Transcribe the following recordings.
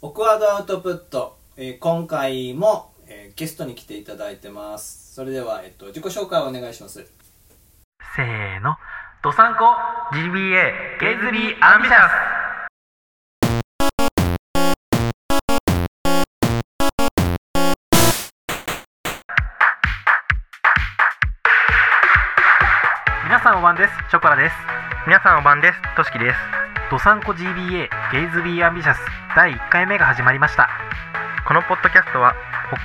オクワードアウトプット、えー今回も、えーゲストに来ていただいてます。それでは、えっと、自己紹介をお願いします。せーの、ドサンコ。GBA ゲイズビーアンビシャス皆さんおばんです、ショコラです。皆さんおばんです。としきです。ドサンコ GBA ゲイズビーアンビシャス第1回目が始まりました。このポッドキャストは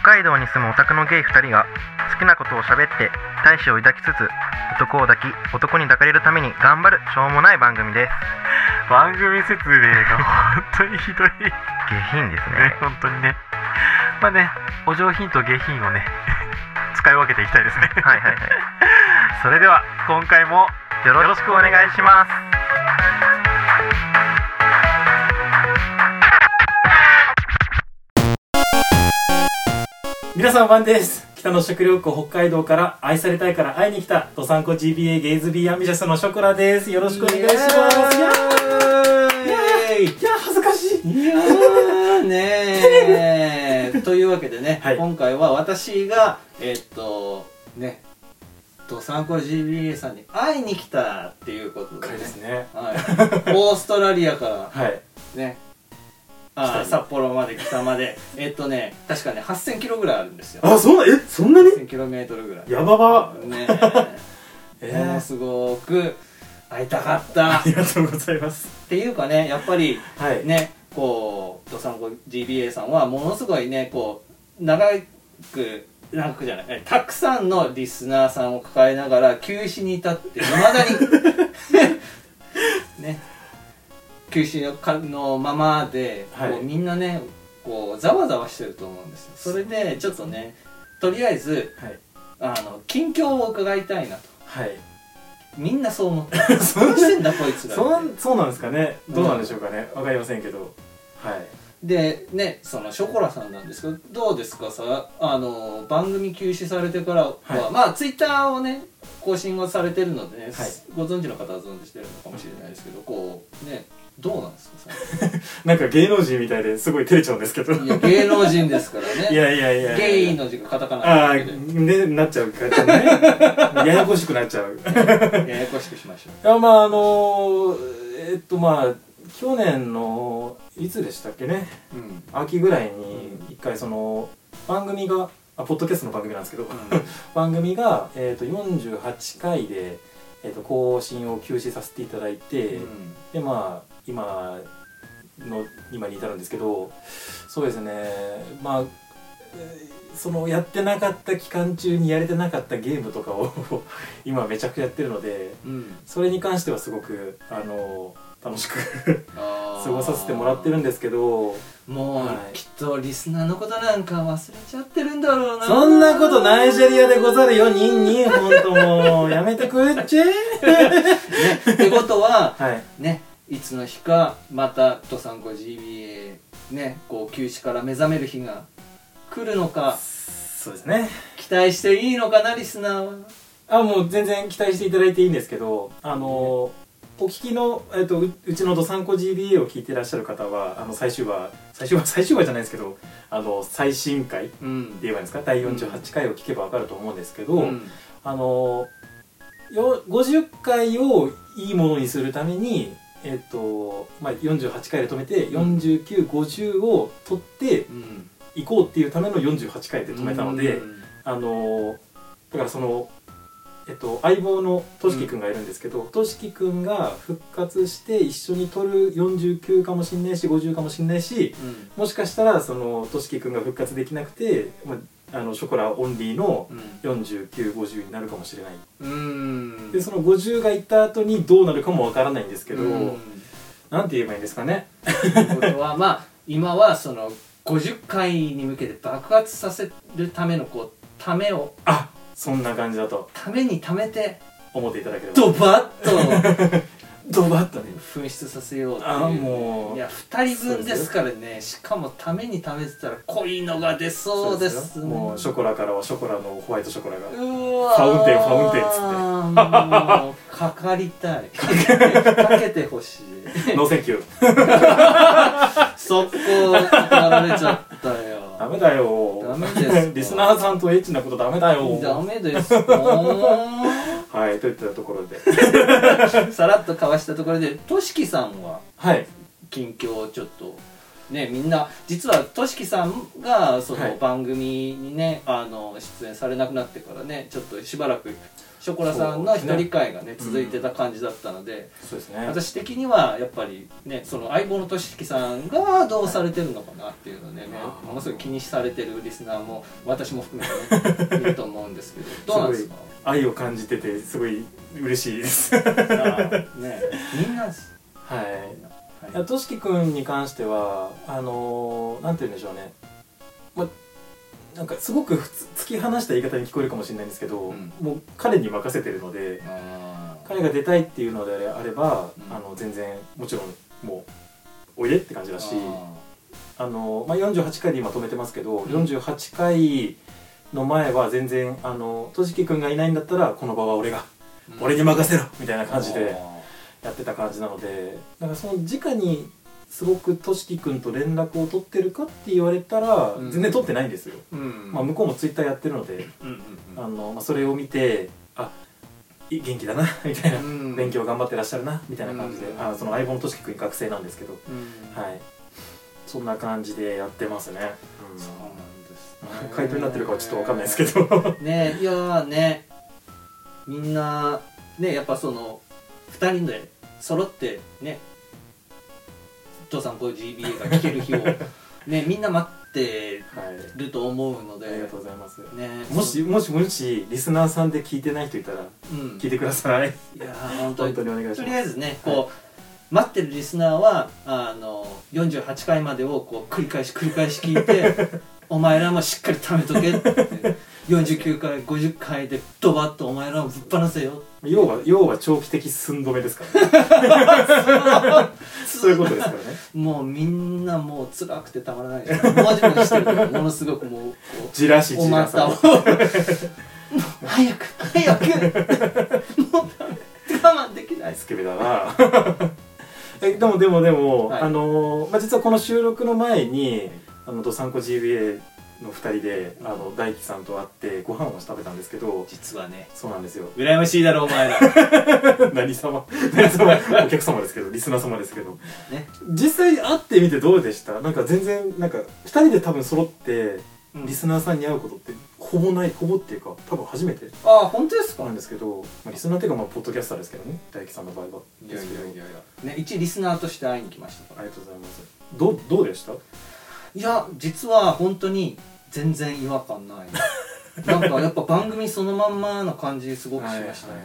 北海道に住むオタクのゲイ2人が好きなことを喋って大志を抱きつつ男を抱き男に抱かれるために頑張るしょうもない番組です。番組説明が本当にひどい。下品ですねね。、本当にね。まあね、お上品と下品をね、使い分けていきたいですね。はいはいはい。それでは、今回もよろしくお願いします。皆さん晩です。北の食料庫北海道から愛されたいから会いに来た。ドサンコ GBA ゲイズビーアンビシャスのショコラです。よろしくお願いします。いやーイ。いや恥ずかしい。いやーねー。というわけでね、はい。今回は私がえっとねドサンコ GBA さんに会いに来たっていうことで回ねですね。はい、オーストラリアからはい。ねあ札幌まで北まで。えっとね確かね8000キロぐらいあるんですよ。あそんなえそんなに？8000キロメートルぐらい。やばば。ねえ。えものすごく会いたかった。あっりがとうございます。ていうかねやっぱりはい。ねこうドサンコ GBA さんはものすごいねこう長く長くじゃないえたくさんのリスナーさんを抱えながら休止に至っていまだに。ね 休止のかのままで、はい。こうみんなねこうざわざわしてると思うんですよ。それでちょっとねとりあえずはい。あの近況を伺いたいなと。はい。みんなそう思ってる。どうしてんだこいつらそんそうなんですかね。どうなんでしょうかね。わかりませんけど。はい。でねそのショコラさんなんですけどどうですかさあの番組休止されてからは、はい。まあツイッターをね更新をされてるのでね、はい。ご存知の方は存じてるのかもしれないですけどこうねどうなんですかさ なんか芸能人みたいですごい照れちゃうんですけど。いや芸能人ですからね。いやいやいやゲイの字がカタカナああなっちゃうからね。ややこしくなっちゃう。ややこしくしましょいやまああのえっとまあ去年のいつでしたっけね。ううん。秋ぐらいに一回その番組があポッドキャストの番組なんですけど、番組が、えっと48回で、えっと更新を休止させていただいて、うん。でまあ今の今に至るんですけどそうですね。まあえーそのやってなかった期間中にやれてなかったゲームとかを 今めちゃくちゃやってるのでうん。それに関してはすごくあの楽しく 過ごさせてもらってるんですけどもう、はいきっとリスナーのことなんか忘れちゃってるんだろうな。そんなことナイジェリアでござるよ。ニンニンほんともう。やめてくれっち。ゃ ね。ってことははい。ねいつの日かまたドサンコ GBA ねこう休止から目覚める日が来るのかそうですね。期待していいのかなリスナーは？あもう全然期待していただいていいんですけどあのお聞きの、えっと、ううちのどさんこ GBA を聞いてらっしゃる方はあの最終話最終話最終話じゃないですけどあの最新回ってうん言えばいいんですか？第48回を聞けば分かると思うんですけど、うん。あのよ50回をいいものにするためにえっとまあ、48回で止めて4950を取ってうんいこうっていうための48回で止めたので、うん。あのだからその、えっと、相棒のとしきくんがいるんですけどとしきくんが復活して一緒に撮る49かもしんないし50かもしんないしうん。もしかしたらそのとしきくんが復活できなくて、まあ、あのショコラオンリーの4950になるかもしれない。うん。でその50がいった後にどうなるかもわからないんですけど、うん。なんて言えばいいんですかね。ことはまあ今はその50回に向けて爆発させるためのこうためをあそんな感じだと。ためにためて思っていただければ。ドバッと ドバッとね紛失させようっていう。あもう。いや2人分ですからね。しかもために食べてたら濃いのが出そうですよ。ねもうショコラからはショコラのホワイトショコラが。うわファウンテンファウンテンっつって。もうかかりたい。かけてほしい。 No thank you。速攻かかられちゃったよ。ダメだよ。ダメですか。リスナーさんとエッチなことダメだよ。ダメですもはいといったところで。う さらっとかわしたところでとしきさんは？はい。近況をちょっと。ねみんな実はとしきさんがそはい。の番組にね、あの出演されなくなってからねちょっとしばらくショコラさんの一人会がねね続いてた感じだったので、そうですね。私的にはやっぱりねその相棒のとしきさんがどうされてるのかなっていうのをねものすごい気にされてるリスナーも私も含めてねいると思うんですけどどうなんですか？愛を感じててすごい嬉しいです。ね みんなはい。はいいやとしきくんに関してはあのーなんて言うんでしょうね、ま、なんかすごく突き放した言い方に聞こえるかもしれないんですけど、うん。もう彼に任せてるので彼が出たいっていうのであれば、うん。あの全然もちろんもうおいでって感じだしああの、まあ、48回で今止めてますけど、ん。48回の前は全然あのとしきくんがいないんだったらこの場は俺が、ー俺に任せろみたいな感じであやってた感じなのでだからその直にすごくとしきくんと連絡を取ってるかって言われたらうん。全然取ってないんですよ、ーうん。まあ、向こうもツイッターやってるのでうんうんあの、まあ、それを見てあい元気だな みたいな、うん。勉強頑張ってらっしゃるなみたいな感じで、うん。あその相棒のとしきくん学生なんですけど、うん。はい。そんな感じでやってますね、そうなんですね。回答になってるかはちょっとわかんないですけど。ねいやーね。みんなねやっぱその2人で揃ってね「父さんこういう GBA が聴ける日をね みんな待ってはいると思うので。ありがとうございます。ね。もしもしもしリスナーさんで聞いてない人いたらうん。聞いてください。いやー本当本に当にお願いします。とりあえずねこう、待ってるリスナーはあの48回までをこう繰り返し繰り返し聞いて お前らもしっかり貯めとけって49回50回でドバッとお前らもぶっ放せよ。要は要は長期的寸止めですから、ね、そういうことですからね。もうみんなもう辛くてたまらないですもじもじしてるからものすごくもうこじらしうおじら股を。もさう早く早く。もう我慢できない。スケベだな。えでもでもでも、はい。あのーまあ、実はこの収録の前にあのどさんこ GBA の2人であの大輝さんと会ってご飯を食べたんですけど実はね。そうなんですよ。羨ましいだろお前ら。何様？何様？お客様ですけどリスナー様ですけど。ね。実際会ってみてどうでした？なんか全然なんか2人で多分揃ってうん。リスナーさんに会うことってほぼないほぼっていうか多分初めて。ああ本当ですか？なんですけど、まあ、リスナーっていうかまあポッドキャスターですけどね大輝さんの場合は。いやいやいやいや。ね一リスナーとして会いに来ましたから。ありがとうございます。どうどうでした？いや実は本当に全然違和感ない。なんかやっぱ番組そのまんまな感じすごくしましたね、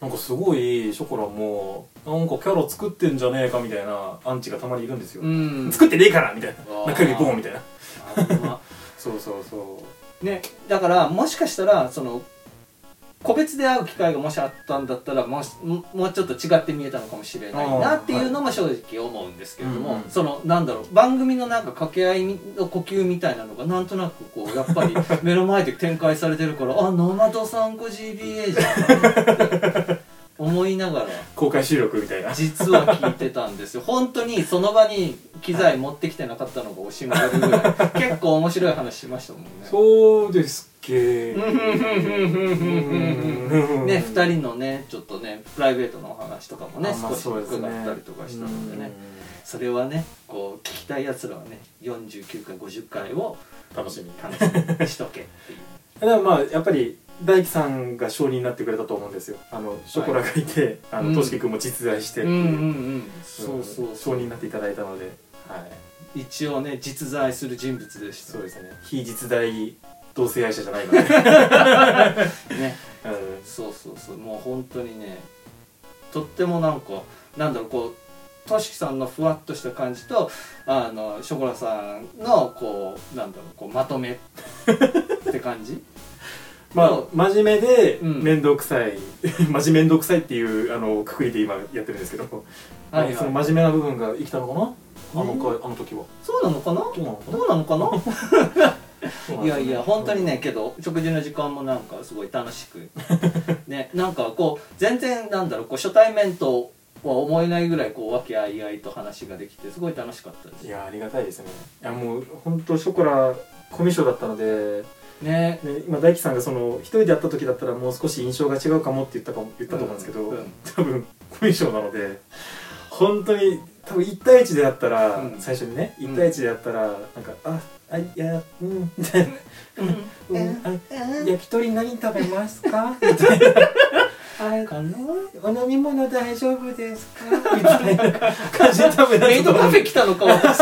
なんかすごいショコラもなんかキャラ作ってんじゃねえかみたいなアンチがたまにいるんですよ、うん。作ってねえからみたいな。中指ボーンみたいな。そうそうそあねだからもしかしたらその個別で会う機会がもしあったんだったらもしももうちょっと違って見えたのかもしれないなっていうのも正直思うんですけれども、うんうん。そのなんだろう番組のなんか掛け合いの呼吸みたいなのがなんとなくこうやっぱり 目の前で展開されてるからあノマドさんこ GBA じゃんって思いながらう公開収録みたいな。実は聞いてたんですよ。本当にその場に機材持ってきてなかったのがおしまいぐらい。結構面白い話しましたもんね。そうですっけね2人のねちょっとねプライベートのお話とかもねあまあ少し伺ね。ったりとかしたのでね。それはねこう聞きたいやつらはね49回50回をうん楽しみ。楽しみにしとけっていう。でもまあやっぱり大輝さんが証人になってくれたと思うんですよ。あのショコラがいて、あうん。のとしき君も実在してっていう、うんうんうんそうそう証そう。人になっていただいたので、はい、一応ね実在する人物でした。そうですね。非実在同性愛者じゃないの。で、うん。ねそうそうそう。もう本当にねとってもなんかなんだろうこうとしきさんのふわっとした感じとあのショコラさんのこうなんだろうこうまとめって感じ？まあ真面目でうん。面倒くさい、マジ面倒くさいっていうあのくくりで今やってるんですけど、はいはい。その真面目な部分が生きたのかな？あのかあの時は。そうなのかな？どうなのかな？いやいや本当にねけど食事の時間もなんかすごい楽しく。ねなんかこう全然なんだろうこう初対面とは思えないぐらいこう和気あいあいと話ができてすごい楽しかったです。いやありがたいですね。いやもう本当ショコラコミュ障だったので、ね。ね、今大樹さんがその一人でやった時だったらもう少し印象が違うかもって言ったかも言ったと思うんですけど、うんうん。多分コミュ障なので本当に多分1対1でやったら、うん。最初にねうん。1対1でやったら、なんか「ああいやうん」みたいな「うん。あ焼き鳥何食べますか? 」みたいな「あかな？お飲み物大丈夫ですか?」みたいな感じで多分メイドカフェ来たのか私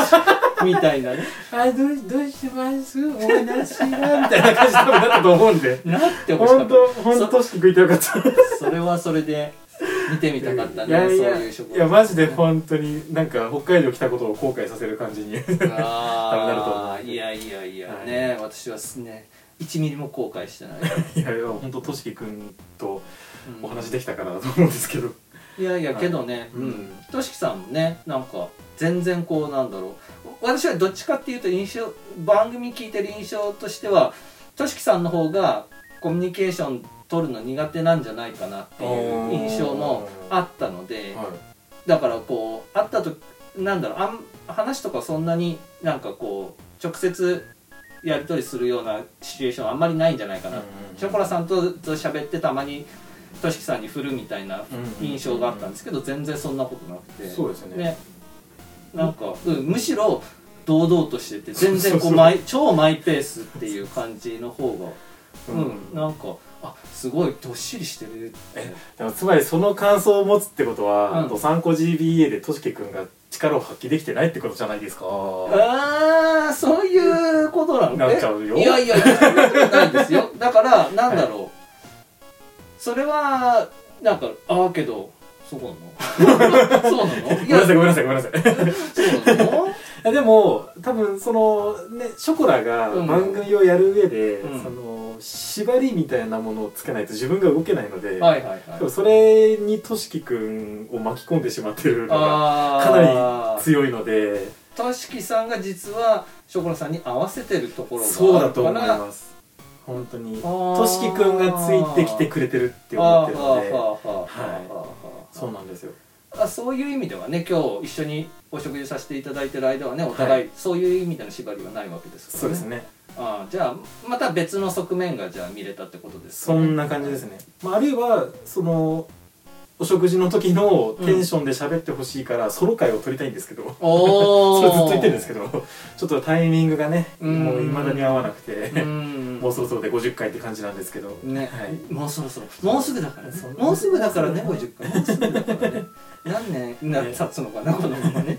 みたいな。ねあどうどうします？お話はみたいな感じで多分なったと思うんで。なってほしか本った。当本当食いてよかった。それはそれで見てみたかったねいやいやそういう食いやマジで本当になんか北海道来たことを後悔させる感じに あなると思うあいやいやいや、はい。ね私はすね1ミリも後悔してない、いやいや本当としきくんとうん。お話できたからと思うんですけど、いやいやけどね、はいうん。としきさんもねなんか全然こうなんだろう。私はどっちかっていうと印象番組聞いてる印象としてはとしきさんの方がコミュニケーション取るの苦手なんじゃないかなっていう印象もあったので、はい。だからこう会ったとなんだろうあん話とかそんなになんかこう直接やり取りするようなシチュエーションあんまりないんじゃないかな、ショコラさんとと喋ってたまにとしきさんに振るみたいな印象があったんですけど全然そんなことなくて。そうですね。ね。なんか、うん、むしろ堂々としてて全然こそうマイ超マイペースっていう感じの方がうん、うんなんかあすごいどっしりしてる。ってでもつまりその感想を持つってことは、うん。どさんこ GBA でとしきくんが力を発揮できてないってことじゃないですか。ああそういうことなの？なっちゃうよ。え？いやいやいやそんないですよ。だからなんだろう、それはなんかああけどそうなの？そうなの？ごめんなさいごめんなさいごめんなさい。そうなでも多分そのねショコラがうん。番組をやる上で、うん。その縛りみたいなものをつけないと自分が動けないので、はいはいはい。でもそれにとしきくんを巻き込んでしまってるのがあかななり強いので。としきさんが実はショコラさんに合わせてるところがあるそうだと思います。本当に。としきくんがついてきてくれてるって思ってるので。はあはあはあはあはあはあそうなんですよあそういう意味ではね今日一緒にお食事させていただいてる間はねお互い、そういう意味での縛りはないわけですからそうですね。ああじゃあまた別の側面がじゃあ見れたってことですかね。そんな感じですね、まあ、あるいはそのお食事の時のテンションで喋ってほしいからソロ会を取りたいんですけど、それずっと言ってるんですけどちょっとタイミングがねうん。もう未だに合わなくて。うん。もうそろそろで50回って感じなんですけど。ね、はい。もうそろそろ。もうすぐだからね。もうすぐだからね50回。もうすぐだからね何年な経つのかなこのままね。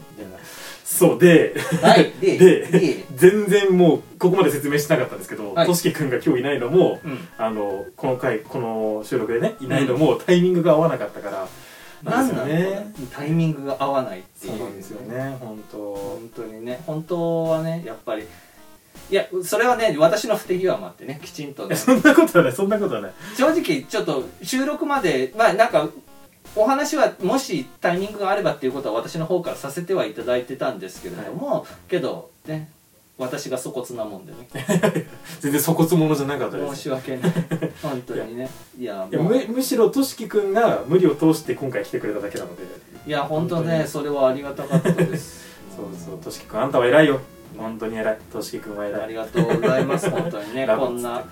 そうで。はいででで。全然もうここまで説明しなかったんですけどはい。としきくんが今日いないのもうん。あのこの回この収録でねいないのもタイミングが合わなかったからなんですよ何なのね。タイミングが合わないっていう。そうなんですよね本当。本当にね。本当はねやっぱりいやそれはね私の不手際もあってねきちんとね。そんなことはないそんなことはない。正直ちょっと収録までまあなんかお話はもしタイミングがあればっていうことは私の方からさせてはいただいてたんですけれども、けどね私が粗骨なもんでね。全然粗骨者じゃなかったです。申し訳ない。本当にね。いやむむしろとしきくんが無理を通して今回来てくれただけなので。いや本当ね。それはありがたかったです。そうそうとしきくんあんたは偉いよ。本当に偉い。としきくんは偉い。ありがとうございます。本当にねこんな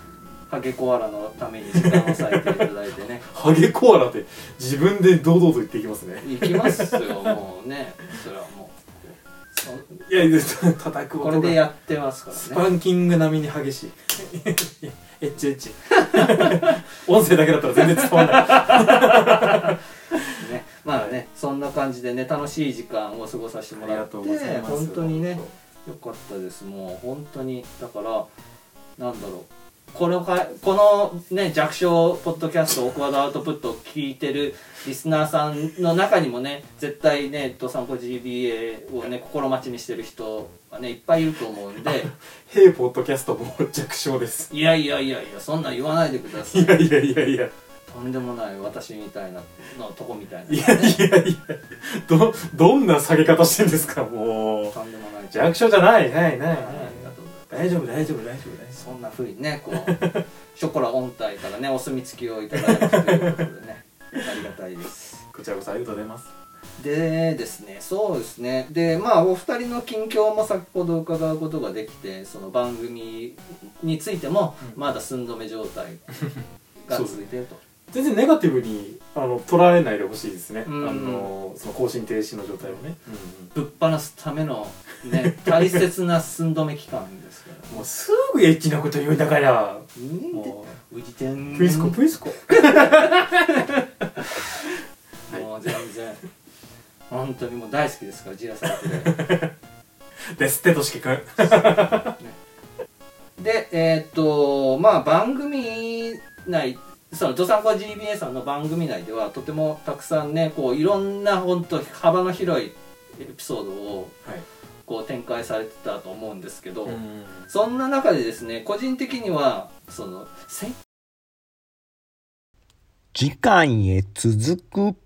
ハゲコアラのために時間を割いていただいてね。ハゲコアラって自分で堂々と言っていきますね。行きますよもうね。それはもう。そいやいや叩くこ音がれでやってますからね。スパンキング並みに激しい。エッチエッチ。音声だけだったら全然伝わんない。ね、まあね、そんな感じでね楽しい時間を過ごさせてもらって本当にねよかったです。もう本当にだからなんだろこのかこのね弱小ポッドキャストオークワードアウトプットを聞いてるリスナーさんの中にもね絶対ねドサンコ GBA をね心待ちにしてる人はねいっぱいいると思うんで「ヘイポッドキャストも弱小ですい。やいやいやいやそんなん言わないでください。いやいやいや。いやとんでもない私みたいなの。とこみたいないやいやいや。どどんな下げ方してんですかもう。とんでもない。弱小じゃないないないない大丈夫大丈夫大丈夫大丈そんなふうにねこう ショコラ音体からねお墨付きをいただいたということでね。ありがたいです。夫こちらこそありがとうございます。でですねそうですね。でまあお二人の近況も先ほど伺うことができてその番組についてもうん。まだ寸止め状態が 続いていると。全然ネガティブにあの取られないでほしいですね、うん。あのその更新停止の状態をね、ぶっ放すためのね大切な寸止め期間ですもうすぐエッチなこと言うんだから。うん？もう。じてん？うプイスコプイスコ。もう全然。本当にもう大好きですからジラされてる ですってとしきくん。でえーっとまあ番組内そのドサンコ GBA さんの番組内ではとてもたくさんねこういろんな本当幅の広いエピソードをはいこう展開されてたと思うんですけど、うんそんな中でですね個人的にはそのせ次回へ続く。